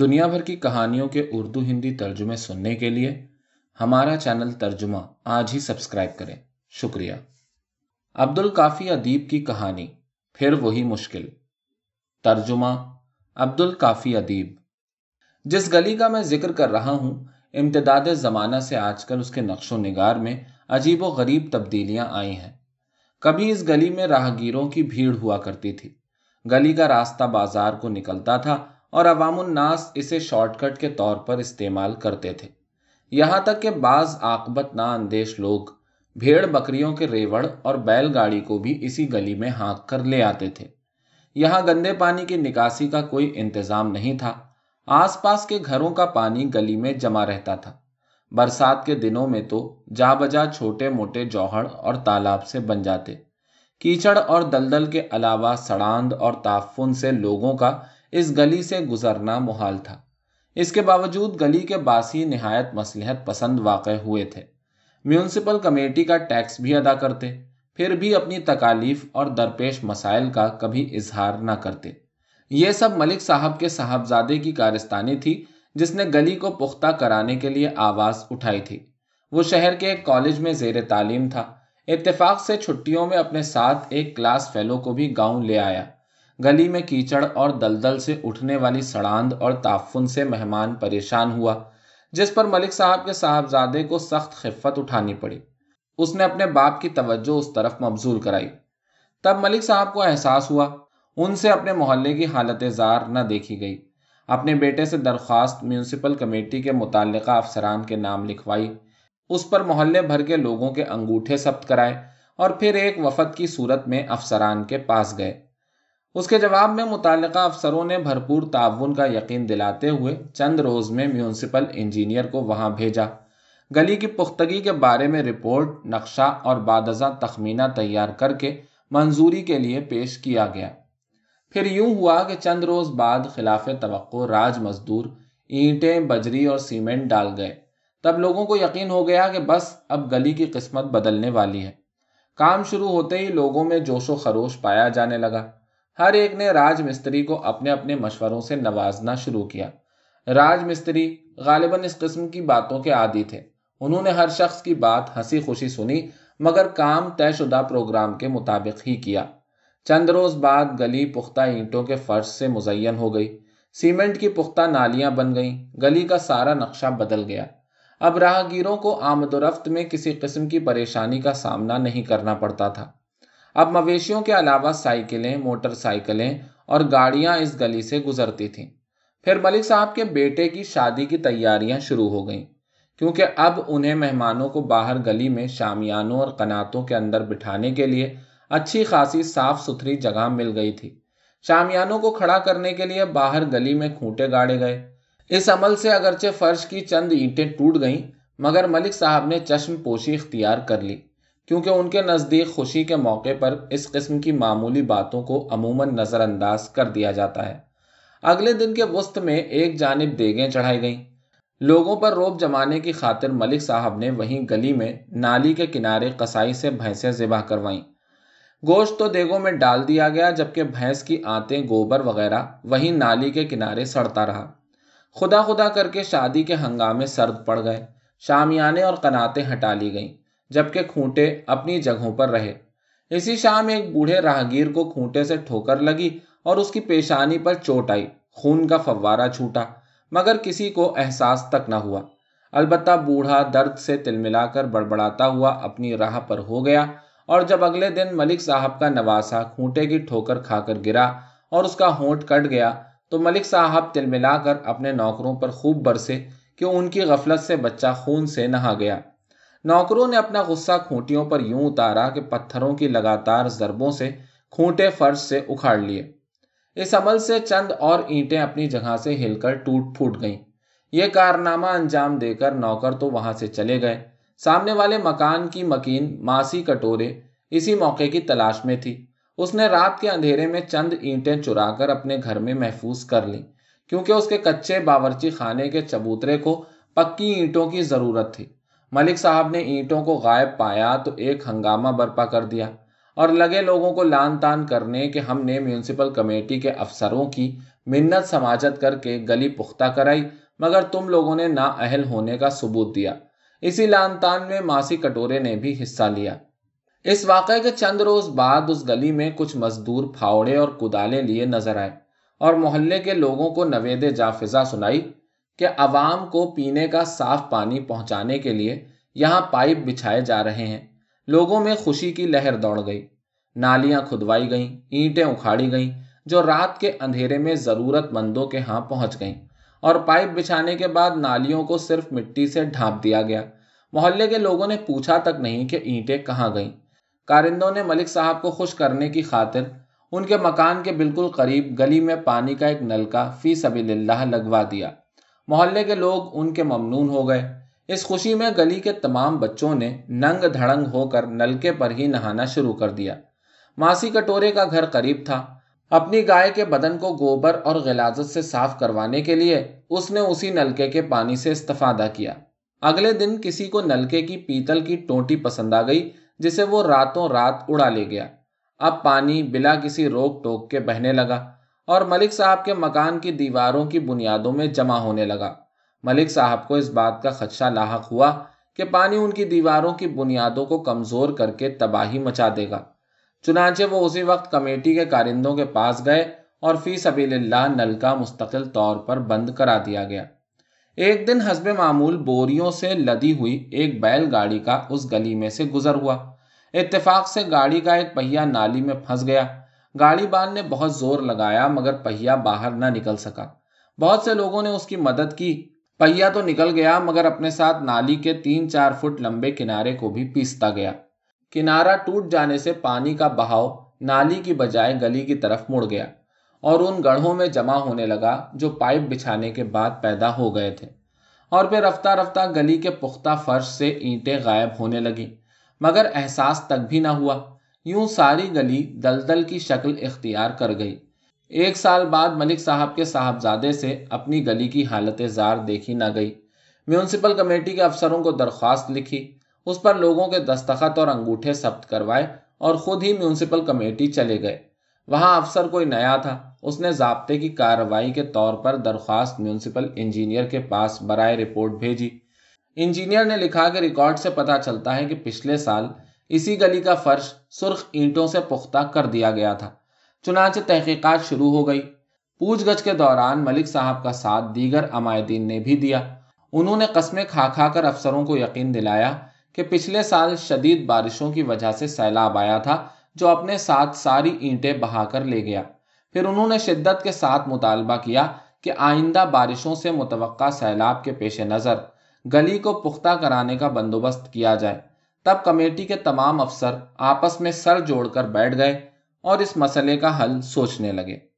دنیا بھر کی کہانیوں کے اردو ہندی ترجمے سننے کے لیے ہمارا چینل ترجمہ آج ہی سبسکرائب کریں۔ شکریہ۔ عبد الکافی ادیب کی کہانی، پھر وہی مشکل۔ ترجمہ عبد الکافی ادیب۔ جس گلی کا میں ذکر کر رہا ہوں، امتداد زمانہ سے آج کل اس کے نقش و نگار میں عجیب و غریب تبدیلیاں آئی ہیں۔ کبھی اس گلی میں راہگیروں کی بھیڑ ہوا کرتی تھی۔ گلی کا راستہ بازار کو نکلتا تھا اور عوام الناس اسے شارٹ کٹ کے طور پر استعمال کرتے تھے۔ یہاں تک کہ بعض آکبت نا اندیش لوگ بھیڑ بکریوں کے ریوڑ اور بیل گاڑی کو بھی اسی گلی میں ہانک کر لے آتے تھے۔ یہاں گندے پانی کی نکاسی کا کوئی انتظام نہیں تھا۔ آس پاس کے گھروں کا پانی گلی میں جمع رہتا تھا۔ برسات کے دنوں میں تو جا بجا چھوٹے موٹے جوہر اور تالاب سے بن جاتے۔ کیچڑ اور دلدل کے علاوہ سڑاند اور تعفن سے لوگوں کا اس گلی سے گزرنا محال تھا۔ اس کے باوجود گلی کے باسی نہایت مسلحت پسند واقع ہوئے تھے۔ میونسپل کمیٹی کا ٹیکس بھی ادا کرتے، پھر بھی اپنی تکالیف اور درپیش مسائل کا کبھی اظہار نہ کرتے۔ یہ سب ملک صاحب کے صاحبزادے کی کارستانی تھی، جس نے گلی کو پختہ کرانے کے لیے آواز اٹھائی تھی۔ وہ شہر کے ایک کالج میں زیر تعلیم تھا۔ اتفاق سے چھٹیوں میں اپنے ساتھ ایک کلاس فیلو کو بھی گاؤں لے آیا۔ گلی میں کیچڑ اور دلدل سے اٹھنے والی سڑاند اور تعفن سے مہمان پریشان ہوا، جس پر ملک صاحب کے صاحبزادے کو سخت خفت اٹھانی پڑی۔ اس نے اپنے باپ کی توجہ اس طرف مبزول کرائی۔ تب ملک صاحب کو احساس ہوا، ان سے اپنے محلے کی حالت زار نہ دیکھی گئی۔ اپنے بیٹے سے درخواست میونسپل کمیٹی کے متعلقہ افسران کے نام لکھوائی، اس پر محلے بھر کے لوگوں کے انگوٹھے ثبت کرائے اور پھر ایک وفد کی صورت میں افسران کے پاس گئے۔ اس کے جواب میں متعلقہ افسروں نے بھرپور تعاون کا یقین دلاتے ہوئے چند روز میں میونسپل انجینئر کو وہاں بھیجا۔ گلی کی پختگی کے بارے میں رپورٹ، نقشہ اور بادزاں تخمینہ تیار کر کے منظوری کے لیے پیش کیا گیا۔ پھر یوں ہوا کہ چند روز بعد خلاف توقع راج مزدور اینٹیں، بجری اور سیمنٹ ڈال گئے۔ تب لوگوں کو یقین ہو گیا کہ بس اب گلی کی قسمت بدلنے والی ہے۔ کام شروع ہوتے ہی لوگوں میں جوش و خروش پایا جانے لگا۔ ہر ایک نے راج مستری کو اپنے اپنے مشوروں سے نوازنا شروع کیا۔ راج مستری غالباً اس قسم کی باتوں کے عادی تھے۔ انہوں نے ہر شخص کی بات ہنسی خوشی سنی، مگر کام طے شدہ پروگرام کے مطابق ہی کیا۔ چند روز بعد گلی پختہ اینٹوں کے فرش سے مزین ہو گئی۔ سیمنٹ کی پختہ نالیاں بن گئیں۔ گلی کا سارا نقشہ بدل گیا۔ اب راہگیروں کو آمد و رفت میں کسی قسم کی پریشانی کا سامنا نہیں کرنا پڑتا تھا۔ اب مویشیوں کے علاوہ سائیکلیں، موٹر سائیکلیں اور گاڑیاں اس گلی سے گزرتی تھیں۔ پھر ملک صاحب کے بیٹے کی شادی کی تیاریاں شروع ہو گئیں، کیونکہ اب انہیں مہمانوں کو باہر گلی میں شامیانوں اور قناتوں کے اندر بٹھانے کے لیے اچھی خاصی صاف ستھری جگہ مل گئی تھی۔ شامیانوں کو کھڑا کرنے کے لیے باہر گلی میں کھوٹے گاڑے گئے۔ اس عمل سے اگرچہ فرش کی چند اینٹیں ٹوٹ گئیں، مگر ملک صاحب نے چشم پوشی اختیار کر لی۔ کیونکہ ان کے نزدیک خوشی کے موقع پر اس قسم کی معمولی باتوں کو عموماً نظر انداز کر دیا جاتا ہے۔ اگلے دن کے وسط میں ایک جانب دیگیں چڑھائی گئیں۔ لوگوں پر روب جمانے کی خاطر ملک صاحب نے وہیں گلی میں نالی کے کنارے کسائی سے بھینسیں ذبح کروائیں گوشت تو دیگوں میں ڈال دیا گیا، جبکہ بھینس کی آنتیں، گوبر وغیرہ وہیں نالی کے کنارے سڑتا رہا۔ خدا خدا کر کے شادی کے ہنگامے سرد پڑ گئے۔ شامیانے اور قناتیں ہٹا لی گئیں۔ جبکہ کھوٹے اپنی جگہوں پر رہے۔ اسی شام ایک بوڑھے راہگیر کو کھوٹے سے ٹھوکر لگی اور اس کی پیشانی پر چوٹ آئی۔ خون کا فوارہ چھوٹا، مگر کسی کو احساس تک نہ ہوا۔ البتہ بوڑھا درد سے تل ملا کر بڑبڑاتا ہوا اپنی راہ پر ہو گیا اور جب اگلے دن ملک صاحب کا نواسا کھوٹے کی ٹھوکر کھا کر گرا اور اس کا ہونٹ کٹ گیا، تو ملک صاحب تل ملا کر اپنے نوکروں پر خوب برسے کہ ان کی غفلت سے بچہ خون سے نہا گیا۔ نوکروں نے اپنا غصہ کھوٹیوں پر یوں اتارا کہ پتھروں کی لگاتار ضربوں سے کھوٹے فرش سے اکھاڑ لیے۔ اس عمل سے چند اور اینٹیں اپنی جگہ سے ہل کر ٹوٹ پھوٹ گئیں۔ یہ کارنامہ انجام دے کر نوکر تو وہاں سے چلے گئے۔ سامنے والے مکان کی مکین ماسی کٹورے اسی موقع کی تلاش میں تھی۔ اس نے رات کے اندھیرے میں چند اینٹیں چرا کر اپنے گھر میں محفوظ کر لی کیونکہ اس کے کچے باورچی خانے کے چبوترے کو پکی اینٹوں کی ضرورت تھی۔ ملک صاحب نے اینٹوں کو غائب پایا تو ایک ہنگامہ برپا کر دیا اور لگے لوگوں کو لان تان کرنے کہ ہم نے میونسپل کمیٹی کے افسروں کی منت سماجت کر کے گلی پختہ کرائی، مگر تم لوگوں نے نا اہل ہونے کا ثبوت دیا۔ اسی لان تان میں ماسی کٹورے نے بھی حصہ لیا۔ اس واقعے کے چند روز بعد اس گلی میں کچھ مزدور پھاوڑے اور کدالے لیے نظر آئے اور محلے کے لوگوں کو نوید جافزہ سنائی۔ کہ عوام کو پینے کا صاف پانی پہنچانے کے لیے یہاں پائپ بچھائے جا رہے ہیں۔ لوگوں میں خوشی کی لہر دوڑ گئی۔ نالیاں کھدوائی گئیں، اینٹیں اکھاڑی گئیں، جو رات کے اندھیرے میں ضرورت مندوں کے ہاں پہنچ گئیں۔ اور پائپ بچھانے کے بعد نالیوں کو صرف مٹی سے ڈھانپ دیا گیا۔ محلے کے لوگوں نے پوچھا تک نہیں کہ اینٹیں کہاں گئیں۔ کارندوں نے ملک صاحب کو خوش کرنے کی خاطر ان کے مکان کے بالکل قریب گلی میں پانی کا ایک نلکا فی سبیل اللہ لگوا دیا۔ محلے کے لوگ ان کے ممنون ہو گئے۔ اس خوشی میں گلی کے تمام بچوں نے ننگ دھڑنگ ہو کر نلکے پر ہی نہانا شروع کر دیا۔ ماسی کٹورے کا گھر قریب تھا۔ اپنی گائے کے بدن کو گوبر اور غلازت سے صاف کروانے کے لیے اس نے اسی نلکے کے پانی سے استفادہ کیا۔ اگلے دن کسی کو نلکے کی پیتل کی ٹوٹی پسند آ گئی، جسے وہ راتوں رات اڑا لے گیا۔ اب پانی بلا کسی روک ٹوک کے بہنے لگا۔ اور ملک صاحب کے مکان کی دیواروں کی بنیادوں میں جمع ہونے لگا۔ ملک صاحب کو اس بات کا خدشہ لاحق ہوا کہ پانی ان کی دیواروں کی بنیادوں کو کمزور کر کے تباہی مچا دے گا۔ چنانچہ وہ اسی وقت کمیٹی کے کارندوں کے پاس گئے اور فی سبیل اللہ نل کا مستقل طور پر بند کرا دیا گیا۔ ایک دن حسب معمول بوریوں سے لدی ہوئی ایک بیل گاڑی کا اس گلی میں سے گزر ہوا۔ اتفاق سے گاڑی کا ایک پہیا نالی میں پھنس گیا۔ گاڑی بان نے بہت زور لگایا مگر پہیا باہر نہ نکل سکا۔ بہت سے لوگوں نے اس کی مدد کی۔ پہیا تو نکل گیا مگر اپنے ساتھ نالی کے تین چار فٹ لمبے کنارے کو بھی پیستا گیا۔ کنارا ٹوٹ جانے سے پانی کا بہاؤ نالی کی بجائے گلی کی طرف مڑ گیا اور ان گڑھوں میں جمع ہونے لگا جو پائپ بچھانے کے بعد پیدا ہو گئے تھے۔ اور پھر رفتہ رفتہ گلی کے پختہ فرش سے اینٹیں غائب ہونے لگی مگر احساس تک بھی نہ ہوا۔ یوں ساری گلی دلدل کی شکل اختیار کر گئی۔ ایک سال بعد ملک صاحب کے صاحبزادے سے اپنی گلی کی حالت زار دیکھی نہ گئی۔ میونسپل کمیٹی کے افسروں کو درخواست لکھی۔ اس پر لوگوں کے دستخط اور انگوٹھے ثبت کروائے اور خود ہی میونسپل کمیٹی چلے گئے۔ وہاں افسر کوئی نیا تھا۔ اس نے ضابطے کی کارروائی کے طور پر درخواست میونسپل انجینئر کے پاس برائے رپورٹ بھیجی۔ انجینئر نے لکھا کہ ریکارڈ سے پتا چلتا ہے کہ پچھلے سال اسی گلی کا فرش سرخ اینٹوں سے پختہ کر دیا گیا تھا۔ چنانچہ تحقیقات شروع ہو گئی۔ پوچھ گچھ کے دوران ملک صاحب کا ساتھ دیگر عمائدین نے بھی دیا۔ انہوں نے قسمیں کھا کھا کر افسروں کو یقین دلایا کہ پچھلے سال شدید بارشوں کی وجہ سے سیلاب آیا تھا جو اپنے ساتھ ساری اینٹیں بہا کر لے گیا۔ پھر انہوں نے شدت کے ساتھ مطالبہ کیا کہ آئندہ بارشوں سے متوقع سیلاب کے پیش نظر گلی کو پختہ کرانے کا بندوبست کیا جائے۔ تب کمیٹی کے تمام افسر آپس میں سر جوڑ کر بیٹھ گئے اور اس مسئلے کا حل سوچنے لگے۔